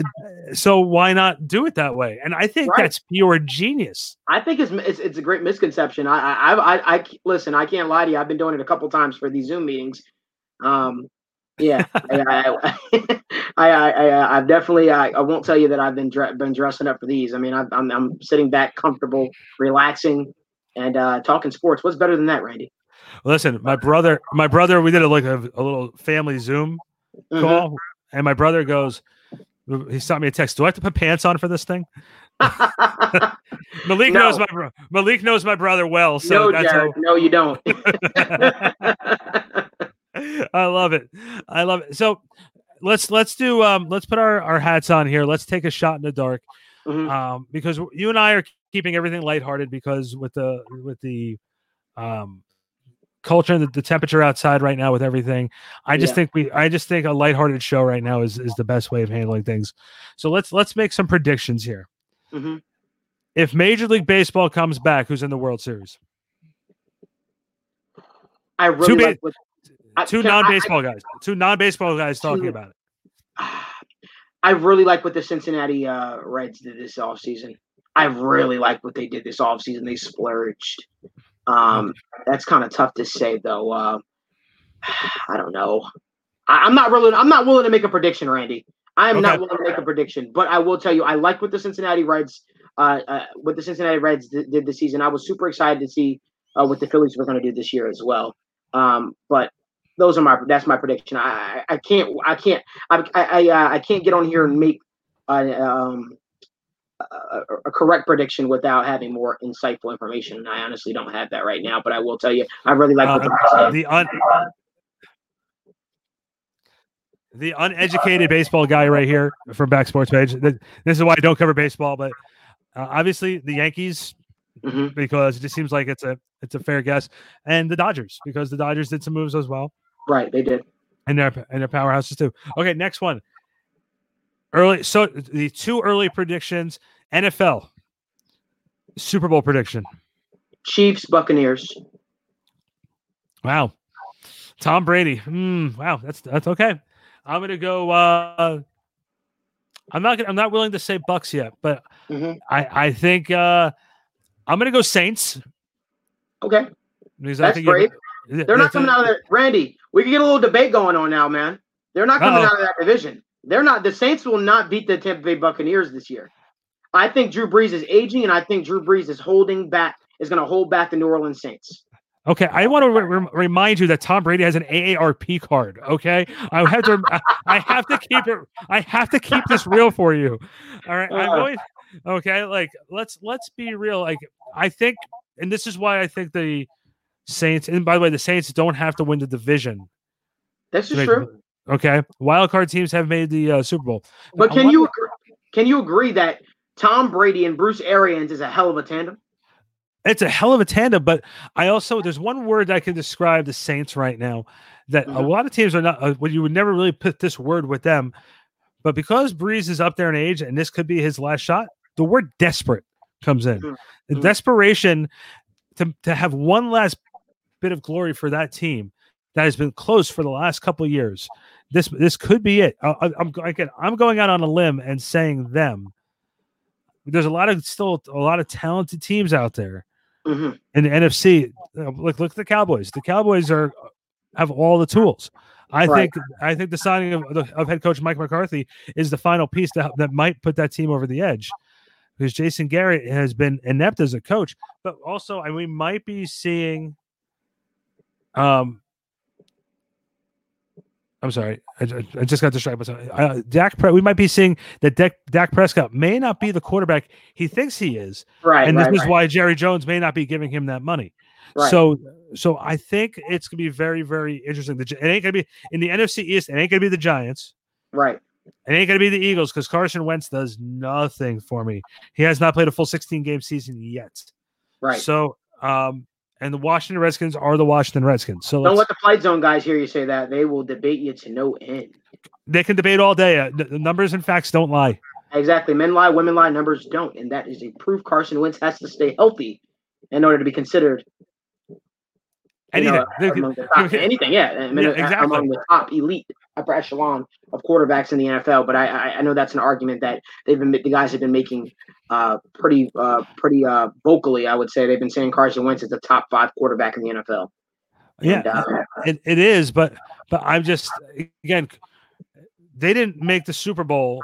so why not do it that way? And I think Right. that's pure genius. I think it's, it's it's a great misconception. I I I, I, I listen. I can't lie to you. I've been doing it a couple times for these Zoom meetings. Um, yeah, I, I, I, I, I I've definitely. I, I won't tell you that I've been dre- been dressing up for these. I mean, I've, I'm I'm sitting back, comfortable, relaxing, and uh, talking sports. What's better than that, Randy? Listen, my brother, my brother, we did a, like a, a little family Zoom Mhm. call, and my brother goes, he sent me a text. Do I have to put pants on for this thing? Malik No. knows my bro- Malik knows my brother well, so no, that's Jared. No, you don't. I love it. I love it. So let's let's do um let's put our, our hats on here. Let's take a shot in the dark. Mhm. Um because you and I are keeping everything lighthearted because with the with the um culture and the, the temperature outside right now with everything. I just Yeah. think we I just think a lighthearted show right now is is the best way of handling things. So let's let's make some predictions here. Mhm. If Major League Baseball comes back, who's in the World Series? I really ba- like what, I- Two can I- I- non-baseball guys. Two non-baseball guys talking Two- about it. I really like what the Cincinnati uh, Reds did this offseason. I really like what they did this offseason. They splurged. Um, that's kind of tough to say though. Uh, I don't know. I, I'm not really. I'm not willing to make a prediction, Randy. I am not willing to make a prediction, but I will tell you, I like what the Cincinnati Reds, uh, uh what the Cincinnati Reds did, did this season. I was super excited to see uh, what the Phillies were going to do this year as well. Um, but those are my that's my prediction. I I, I can't I can't I I I, uh, I can't get on here and make a, um, a, a correct prediction without having more insightful information. And I honestly don't have that right now, but I will tell you, I really like what Uh, the the un the uneducated baseball guy right here from Back Sports Page. This is why I don't cover baseball, but uh, obviously the Yankees Mhm. because it just seems like it's a it's a fair guess, and the Dodgers because the Dodgers did some moves as well, Right, they did. and their and their powerhouses too. Okay, next one. Early, so the two early predictions. NFL Super Bowl prediction. Chiefs, Buccaneers. Wow. Tom Brady. Mm, wow, that's that's okay. I'm gonna go. Uh, I'm not. Gonna, I'm not willing to say Bucks yet, but Mhm. I I think uh, I'm gonna go Saints. Okay, Because I that's great. They're not coming out of that. Randy, we can get a little debate going on now, man. They're not coming Uh-oh. out of that division. They're not. The Saints will not beat the Tampa Bay Buccaneers this year. I think Drew Brees is aging, and I think Drew Brees is holding back. Is going to hold back the New Orleans Saints. Okay, I want to re- remind you that Tom Brady has an AARP card. Okay, I have to. I- have to keep it. I have to keep this real for you. All right, I'm Uh. going. Okay, like let's let's be real. Like I think, and this is why I think the Saints. And by the way, the Saints don't have to win the division. This is true. Okay, wild card teams have made the uh, Super Bowl. But can you agree, can you agree that Tom Brady and Bruce Arians is a hell of a tandem? It's a hell of a tandem, but I also there's one word that can describe the Saints right now that a Mhm. lot of teams are not. Uh, well, you would never really put this word with them, but because Brees is up there in age and this could be his last shot, the word desperate comes in. Mhm. The desperation to to have one last bit of glory for that team that has been close for the last couple of years. This this could be it. I, I- I'm go- again, I'm going out on a limb and saying them. There's a lot of still a lot of talented teams out there hmm in the NFC. uh, Look, look at the Cowboys. The Cowboys are have all the tools. I Right. think I think the signing of, the- of head coach Mike McCarthy is the final piece that that might put that team over the edge. Because Jason Garrett has been inept as a coach, but also and we might be seeing. Um, I'm sorry, I, I- just got distracted. by something. Uh, Dak, Pre- we might be seeing that Dak, Dak Prescott may not be the quarterback he thinks he is, Right. and right, this is right, why Jerry Jones may not be giving him that money. right. So, so I think it's gonna be very, very interesting. The, it ain't gonna be in the NFC East. It ain't gonna be the Giants. right. It ain't gonna be the Eagles because Carson Wentz does nothing for me. He has not played a full 16 game season yet. Right. So, um, and the Washington Redskins are the Washington Redskins. So Don't let's, the flight zone guys hear you say that. They will debate you to no end. they can debate all day. Uh, the numbers and facts don't lie. Exactly. Men lie, women lie, numbers don't. And that is a proof Carson Wentz has to stay healthy in order to be considered Anything. know, They- among the top, anything, yeah, I mean, Yeah, exactly. among the top elite upper echelon of quarterbacks in the NFL. But I, I, I know that's an argument that they've been the guys have been making uh, pretty uh, pretty uh, vocally. I would say they've been saying Carson Wentz is the top five quarterback in the NFL. Yeah, And, uh, it, it is, but but I'm just again, they didn't make the Super Bowl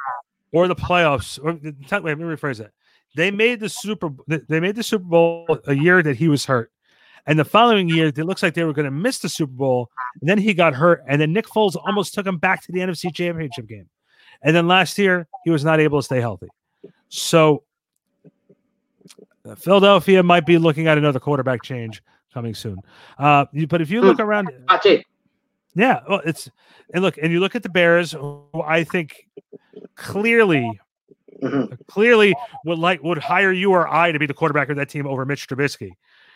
or the playoffs. Or wait, let me rephrase that. They made the Super. They made the Super Bowl a year that he was hurt, and the following year it looks like they were going to miss the Super Bowl. And then he got hurt, and then Nick Foles almost took him back to the NFC Championship game. And then last year he was not able to stay healthy. So uh, Philadelphia might be looking at another quarterback change coming soon. Uh, you- but if you look around, yeah, well, it's and look, and you look at the Bears, who I think clearly, Mhm. clearly would like would hire you or I to be the quarterback of that team over Mitch Trubisky.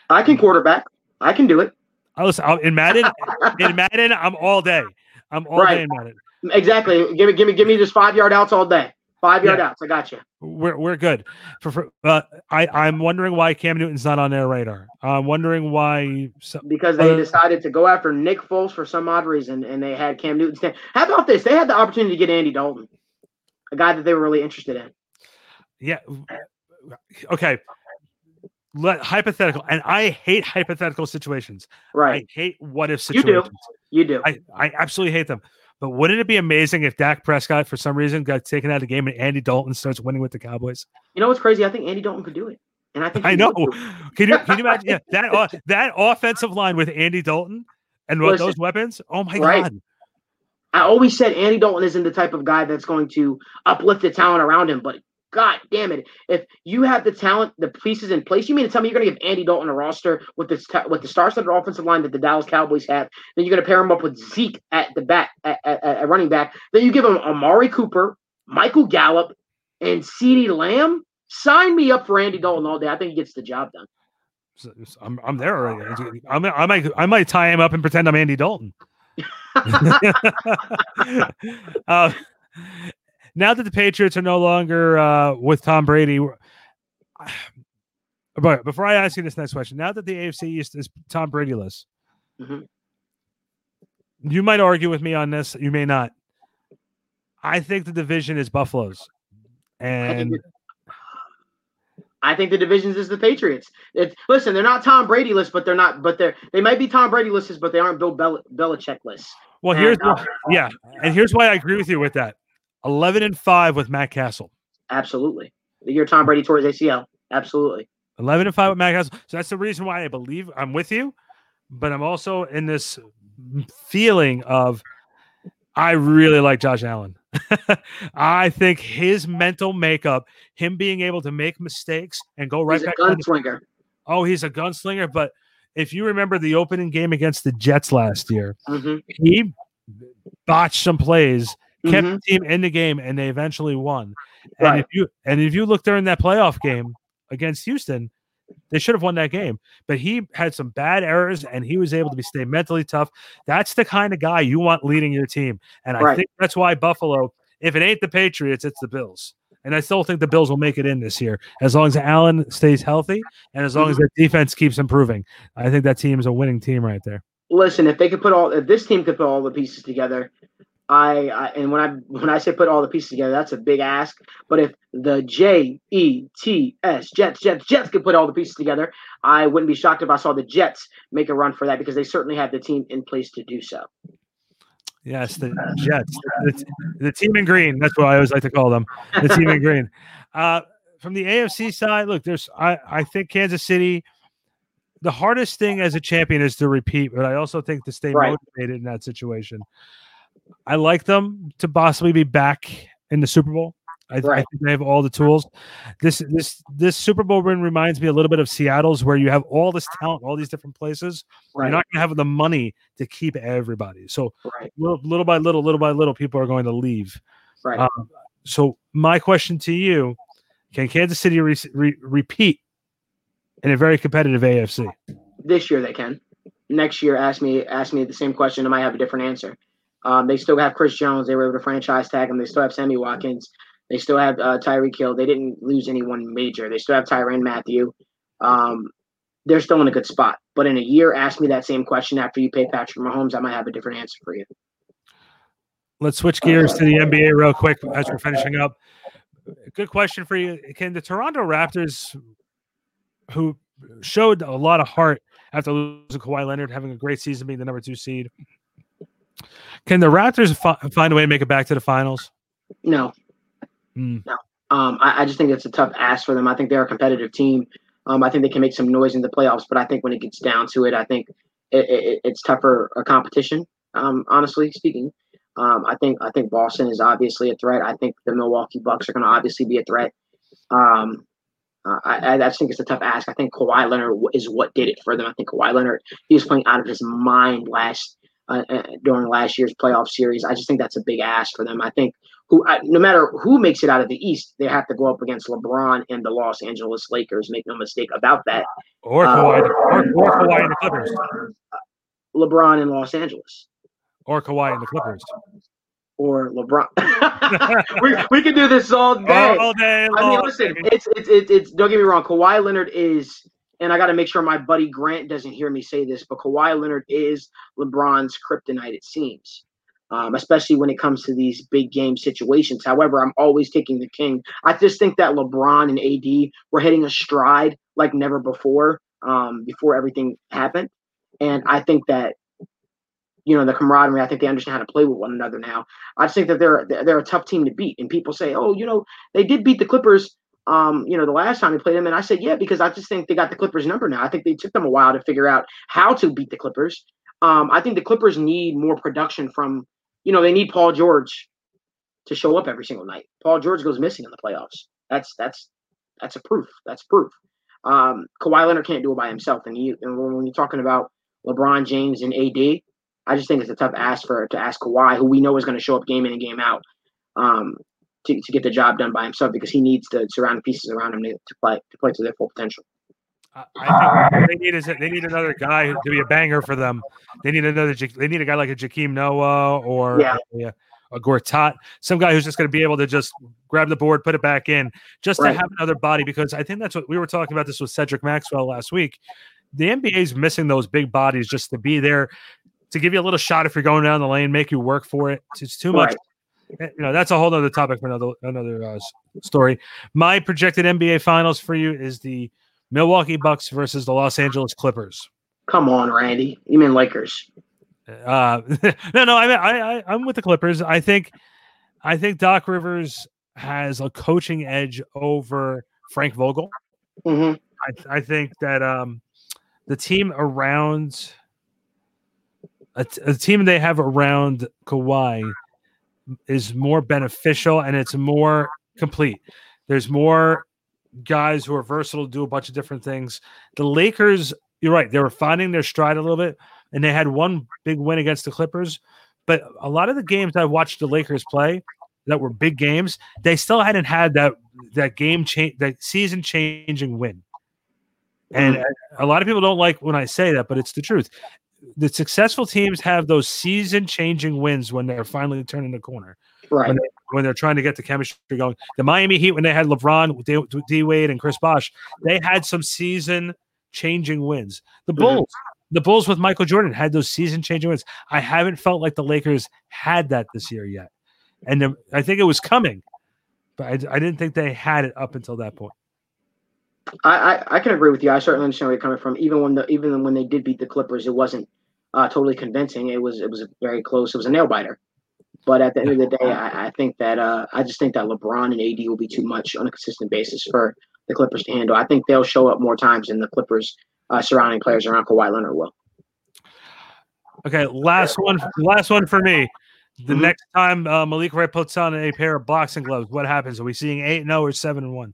I can quarterback. I can do it. I listen I'll- in Madden. in Madden, I'm all day. I'm all Right. day in Madden. Exactly. Give me, give me, give me just five yard outs all day. Five yard Yeah. outs. I got you. We're we're good. For, for uh, I I'm wondering why Cam Newton's not on their radar. I'm wondering why. So, Because they Uh, decided to go after Nick Foles for some odd reason, and they had Cam Newton stand. How about this? They had the opportunity to get Andy Dalton, a guy that they were really interested in. yeah. Okay. Let hypothetical, and I hate hypothetical situations. Right. I hate what if situations You do. You do. I, I absolutely hate them. But wouldn't it be amazing if Dak Prescott, for some reason, got taken out of the game and Andy Dalton starts winning with the Cowboys? You know what's crazy? I think Andy Dalton could do it, and I think I know. would do it. Can you can you imagine yeah, that uh, that offensive line with Andy Dalton and Listen, those weapons? Oh my right. god! I always said Andy Dalton isn't the type of guy that's going to uplift the talent around him, but God damn it, if you have the talent, the pieces in place, you mean to tell me you're going to give Andy Dalton a roster with this with the star-studded offensive line that the Dallas Cowboys have? Then you're going to pair him up with Zeke at the back at, at, at running back. Then you give him Amari Cooper, Michael Gallup, and CeeDee Lamb. Sign me up for Andy Dalton all day. I think he gets the job done. I'm I'm there already. I'm, I might I might tie him up and pretend I'm Andy Dalton. uh, now that the Patriots are no longer uh, with Tom Brady, but before I ask you this next question, now that the AFC East is Tom Brady less, Mhm. you might argue with me on this. You may not. I think the division is Buffalo's, and I think the divisions is the Patriots. It's, listen, they're not Tom Brady lists, but they're not. But they're they might be Tom Brady lists, but they aren't Bill Bel- Belichick lists. Well, here's and, uh, yeah, and here's why I agree with you with that. Eleven and five with Matt Cassel. Absolutely, the year Tom Brady tore his ACL. Absolutely. Eleven and five with Matt Cassel. So that's the reason why I believe I'm with you, but I'm also in this feeling of I really like Josh Allen. I think his mental makeup, him being able to make mistakes and go right he's back. gunslinger. oh, he's a gunslinger. But if you remember the opening game against the Jets last year, mm-hmm. he botched some plays, kept mm-hmm. the team in the game, and they eventually won. And right. if you and if you look during that playoff game against Houston, they should have won that game, but he had some bad errors and he was able to be stay mentally tough. That's the kind of guy you want leading your team. And I right. think that's why Buffalo, if it ain't the Patriots, it's the Bills. And I still think the Bills will make it in this year as long as Allen stays healthy and as long as mm-hmm. their defense keeps improving. I think that team is a winning team right there. Listen, if they could put all, if this team could put all the pieces together, I, I, and when I when I say put all the pieces together, that's a big ask. But if the J E T S Jets Jets Jets could put all the pieces together, I wouldn't be shocked if I saw the Jets make a run for that because they certainly have the team in place to do so. Yes, the Jets, the, the team in green. That's what I always like to call them, the team in green. Uh, from the AFC side, look, there's I I think Kansas City. The hardest thing as a champion is to repeat, but I also think to stay right. motivated in that situation. I like them to possibly be back in the Super Bowl. I, right. I, think they have all the tools. This this this Super Bowl win reminds me a little bit of Seattle's, where you have all this talent, all these different places. Right. You're not going to have the money to keep everybody. So right. little, little, by little, little by little, people are going to leave. Right. Um, so my question to you: Can Kansas City re- re- repeat in a very competitive AFC? This year they can. Next year, ask me ask me the same question. I might have a different answer. Um, they still have Chris Jones. They were able to franchise tag him. They still have Sammy Watkins. They still have uh, Tyreek Hill. They didn't lose anyone major. They still have Tyrann Mathieu. Um, they're still in a good spot. But in a year, ask me that same question after you pay Patrick Mahomes. I might have a different answer for you. Let's switch gears to the NBA real quick as we're finishing up. Good question for you. Can the Toronto Raptors, who showed a lot of heart after losing Kawhi Leonard, having a great season, being the number two seed, can the Raptors fi- find a way to make it back to the finals? No. Mm. No. Um, I, I, just think it's a tough ask for them. I think they're a competitive team. Um, I think they can make some noise in the playoffs, but I think when it gets down to it, I think it, it, it's tougher a competition. Um, honestly speaking, um, I think I think Boston is obviously a threat. I think the Milwaukee Bucks are going to obviously be a threat. Um, uh, I, I, think it's a tough ask. I think Kawhi Leonard is what did it for them. I think Kawhi Leonard he was playing out of his mind last uh, uh, during last year's playoff series. I just think that's a big ask for them. I think who, uh, no matter who makes it out of the East, they have to go up against LeBron and the Los Angeles Lakers. Make no mistake about that. Or Kawhi, uh, or, or Kawhi and the Clippers. LeBron in Los Angeles. Or Kawhi and the Clippers. Or LeBron. we, we can do this all day. All day. Long, I mean, listen, it's, it's it's it's don't get me wrong. Kawhi Leonard is and I got to make sure my buddy Grant doesn't hear me say this, but Kawhi Leonard is LeBron's kryptonite, it seems, um, especially when it comes to these big game situations. However, I'm always taking the king. I just think that LeBron and AD were hitting a stride like never before, um, before everything happened. And I think that you know the camaraderie. I think they understand how to play with one another now. I just think that they're they're a tough team to beat. And people say, oh, you know, they did beat the Clippers um, you know, the last time we played them. And I said, yeah, because I just think they got the Clippers number now. I think they took them a while to figure out how to beat the Clippers. Um, I think the Clippers need more production from, you know, they need Paul George to show up every single night. Paul George goes missing in the playoffs. That's that's that's a proof. That's proof. Um, Kawhi Leonard can't do it by himself. And you and when you're talking about LeBron James and AD, I just think it's a tough ask for to ask Kawhi, who we know is going to show up game in and game out. Um, to, to get the job done by himself because he needs the surrounding pieces around him to, to play to play to their full potential. I think they need is they need another guy to be a banger for them. They need another. They need a guy like a Joakim Noah or yeah. a, a Gortat, some guy who's just going to be able to just grab the board, put it back in, just right. to have another body. Because I think that's what we were talking about. This with Cedric Maxwell last week. The NBA is missing those big bodies just to be there to give you a little shot if you're going down the lane, make you work for it. It's too much. Right. You know, that's a whole other topic for another another uh, story. My projected NBA Finals for you is the Milwaukee Bucks versus the Los Angeles Clippers. Come on, Randy. You mean Lakers? Uh, no, no, I mean, I, I, I'm with the Clippers. I think, I think Doc Rivers has a coaching edge over Frank Vogel. Mm-hmm. I, I think that um, the team around a, t- a team they have around Kawhi is more beneficial and it's more complete. There's more guys who are versatile, do a bunch of different things. The Lakers, you're right, they were finding their stride a little bit, and they had one big win against the Clippers. But a lot of the games I've watched the Lakers play that were big games, they still hadn't had that that game change, that season changing win. And mm. a lot of people don't like when I say that, but it's the truth. The successful teams have those season changing wins when they're finally turning the corner Right. when, they, when they're trying to get the chemistry going. The Miami Heat, when they had LeBron, D, D Wade, and Chris Bosh, they had some season changing wins. The Mhm. Bulls, the Bulls with Michael Jordan had those season changing wins. I haven't felt like the Lakers had that this year yet, and the- I think it was coming, but I, I didn't think they had it up until that point. I, I, I can agree with you. I certainly understand where you're coming from. Even when the even when they did beat the Clippers, it wasn't uh, totally convincing. It was it was very close. It was a nail biter. But at the end of the day, I, I think that uh, I just think that LeBron and AD will be too much on a consistent basis for the Clippers to handle. I think they'll show up more times than the Clippers uh, surrounding players around Kawhi Leonard will. Okay, last one, last one for me. The Mhm. next time uh, Malik Wright puts on a pair of boxing gloves, what happens? Are we seeing eight and zero or seven and one?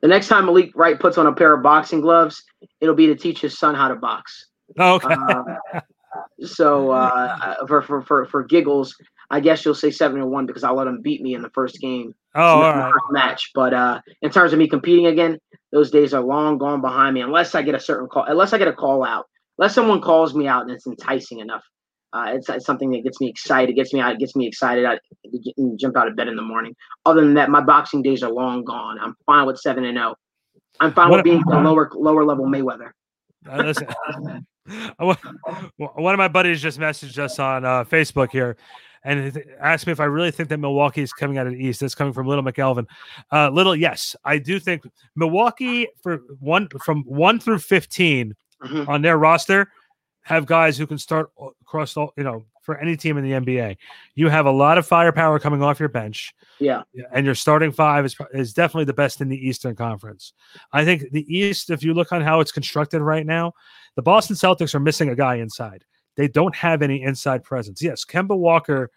The next time Malik Wright puts on a pair of boxing gloves, it'll be to teach his son how to box. Oh, okay. Uh, so uh, for, for for for giggles, I guess you'll say seven and one because I'll let him beat me in the first game, oh, right. first match. But uh, in terms of me competing again, those days are long gone behind me. Unless I get a certain call, unless I get a call out, unless someone calls me out and it's enticing enough. Uh, it's, it's something that gets me excited, It gets me out, It gets me excited. I get, jump out of bed in the morning. Other than that, my boxing days are long gone. I'm fine with seven and zero. I'm fine What- with being a lower lower level Mayweather. Uh, listen, one of my buddies just messaged us on uh, Facebook here and asked me if I really think that Milwaukee is coming out of the East. That's coming from Little McElvin. Uh, Little, yes, I do think Milwaukee for one from one through 15 Mhm. on their roster have guys who can start across all, you know, for any team in the NBA. You have a lot of firepower coming off your bench. Yeah, and your starting five is is definitely the best in the Eastern Conference. I think the East, if you look on how it's constructed right now, the Boston Celtics are missing a guy inside. They don't have any inside presence. Yes, Kemba Walker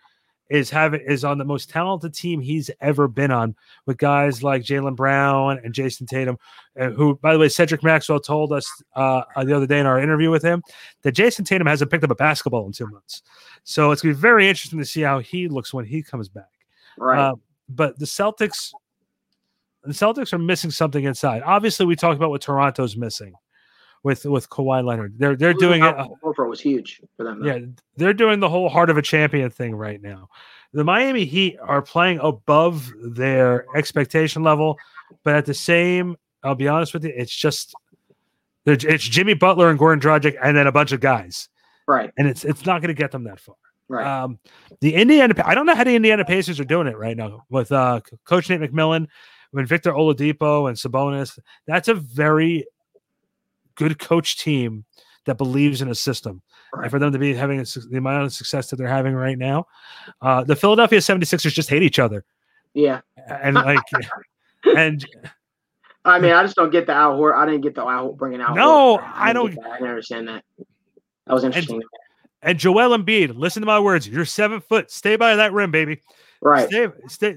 is having is on the most talented team he's ever been on with guys like Jaylen Brown and Jayson Tatum, uh, who, by the way, Cedric Maxwell told us uh, the other day in our interview with him that Jayson Tatum hasn't picked up a basketball in two months. So it's going to be very interesting to see how he looks when he comes back. right. Uh, but the Celtics, the Celtics are missing something inside. Obviously, we talked about what Toronto's missing with with Kawhi Leonard. They're they're doing it. Horford was huge for them. though. yeah, they're doing the whole heart of a champion thing right now. The Miami Heat are playing above their expectation level, but at the same, I'll be honest with you, it's just it's Jimmy Butler and Goran Dragic, and then a bunch of guys, Right. and it's it's not going to get them that far. Right. Um, the Indiana, I don't know how the Indiana Pacers are doing it right now with uh, Coach Nate McMillan, when Victor Oladipo and Sabonis. That's a very good coach team that believes in a system. Right. And for them to be having a, the amount of success that they're having right now, uh, the Philadelphia 76ers just hate each other. yeah. And like, and I mean, I just don't get the Al. I didn't get the Al bringing out. No, I don't- I didn't understand that. That was interesting. and Joel Embiid, listen to my words. You're seven foot. Stay by that rim, baby. right. Stay, stay.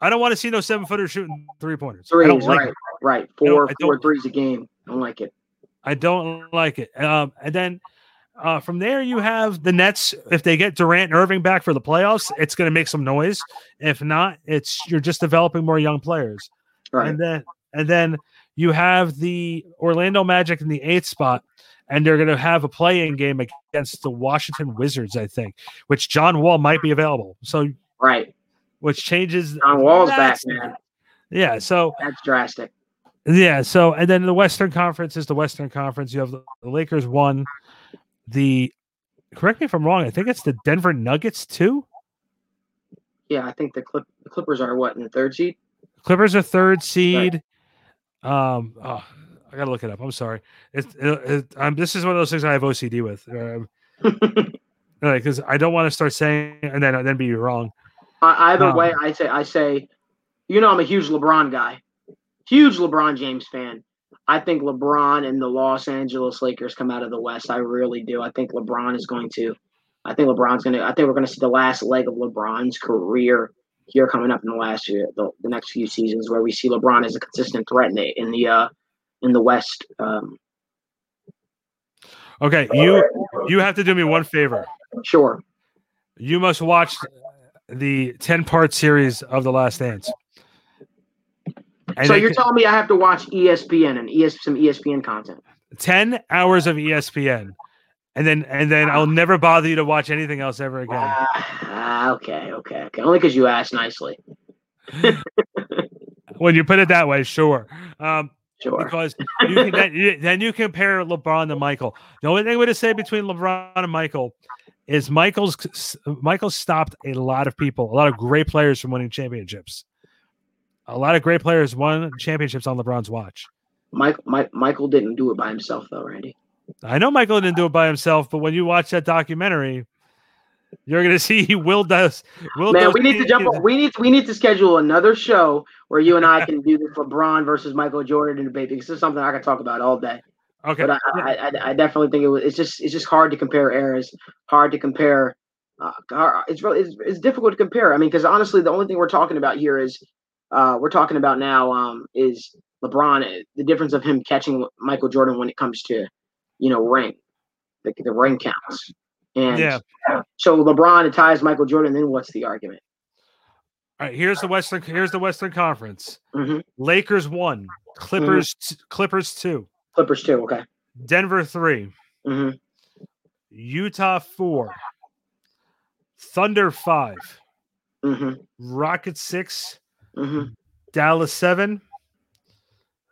I don't want to see no seven footers shooting three pointers. I Threes. like Right. it. Right. Four I four threes a game. I don't like it. I don't like it. Um, and then uh, from there, you have the Nets. If they get Durant and Irving back for the playoffs, it's going to make some noise. If not, it's you're just developing more young players. Right. And then and then you have the Orlando Magic in the eighth spot, and they're going to have a play-in game against the Washington Wizards, I think, which John Wall might be available. So right. which changes. John Wall's back, man. Yeah. So That's drastic. Yeah. So, and then the Western Conference is the Western Conference. You have the, the Lakers one, the correct me if I'm wrong. I think it's the Denver Nuggets too. Yeah, I think the Clip the Clippers are what in the third seed. Clippers are third seed. Um, oh, I gotta look it up. I'm sorry. It's it, it, um, this is one of those things I have OCD with. Um, because I don't want to start saying and then then be wrong. I, either Um, way, I say I say, you know, I'm a huge LeBron guy, huge LeBron James fan. I think LeBron and the Los Angeles Lakers come out of the West. I really do. I think LeBron is going to. I think LeBron's going to. I think we're going to see the last leg of LeBron's career here coming up in the last year, the, the next few seasons, where we see LeBron as a consistent threat in the in the uh, in the West. Um, Okay, you you have to do me one favor. sure. You must watch the 10 part series of The Last Dance. And so you're can- telling me I have to watch ESPN and ES some ESPN content? 10 hours of ESPN. And then and then I'll never bother you to watch anything else ever again. Ah, okay, okay, okay. Only because you asked nicely. When you put it that way, sure. Um, Sure. because you can, then, you, then you compare LeBron to Michael. The only thing going to say between LeBron and Michael is Michael's Michael stopped a lot of people, a lot of great players from winning championships. A lot of great players won championships on LeBron's watch. Mike, Mike, Michael didn't do it by himself, though, Randy. I know Michael didn't do it by himself, but when you watch that documentary, you're going to see he will does. Will Man, does we need to jump. On, we need we need to schedule another show where you and I can do this LeBron versus Michael Jordan debate because this is something I can talk about all day. Okay, But I, I, I, I definitely think it was. It's just it's just hard to compare eras. Hard to compare. Uh, it's really it's, it's difficult to compare. I mean, because honestly, the only thing we're talking about here is uh, we're talking about now um, is LeBron. uh, The difference of him catching Michael Jordan when it comes to you know ring, the, the ring counts. And yeah. so LeBron ties Michael Jordan. Then what's the argument? All right, here's the Western. Here's the Western Conference. hmm Lakers one, Clippers t- Clippers two, Clippers two. Okay. Denver three, hmm Utah four, Thunder five, hmm Rockets six, hmm Dallas seven,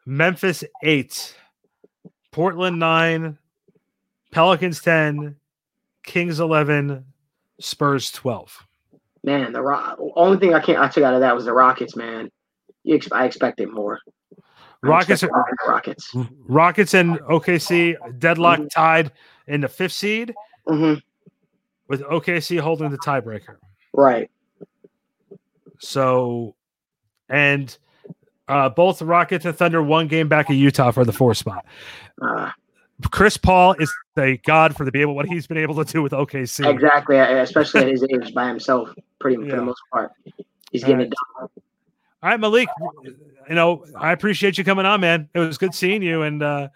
Memphis eight, Portland nine, Pelicans ten, Kings eleven, Spurs twelve. Man, the Rock. Only thing I can't I took out of that was the Rockets. Man, ex- I expected more. Rockets expected more Rockets. Rockets and OKC deadlock Mhm. tied in the fifth seed hmm with OKC holding the tiebreaker. Right. So, and uh, both Rockets and Thunder one game back in Utah for the four spot. Uh, Chris Paul is a god for the be able what he's been able to do with OKC. exactly. uh, Especially at his age, by himself, pretty for the most part, he's All getting right. it done. All right, Malik. You know, I appreciate you coming on, man. It was good seeing you, and uh,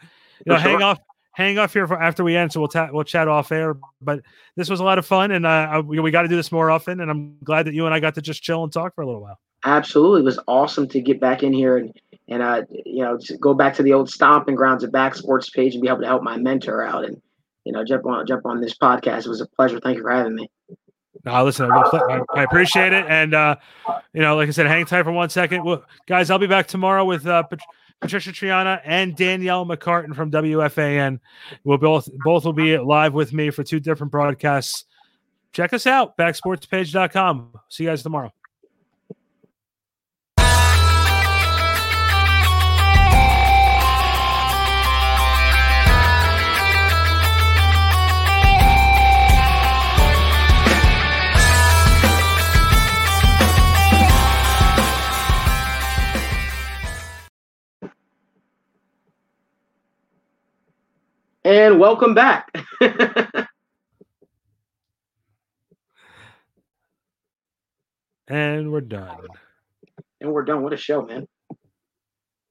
you know, For hang sure. off, hang off here for after we end, so we'll ta- we'll chat off air. But this was a lot of fun, and uh, I, we, we got to do this more often. And I'm glad that you and I got to just chill and talk for a little while. Absolutely, it was awesome to get back in here and and uh you know go back to the old stomping grounds of back sports page and be able to help my mentor out and you know jump on jump on this podcast. It was a pleasure. Thank you for having me. No, listen, I, I- I appreciate it, and uh, you know, like I said, hang tight for one second, well, guys. I'll be back tomorrow with uh, Pat- Patricia Traina and Danielle McCartan from WFAN. We'll both both will be live with me for two different broadcasts. Check us out, backsportspage.com. See you guys tomorrow. And welcome back. And we're done. and we're done. What a show, man.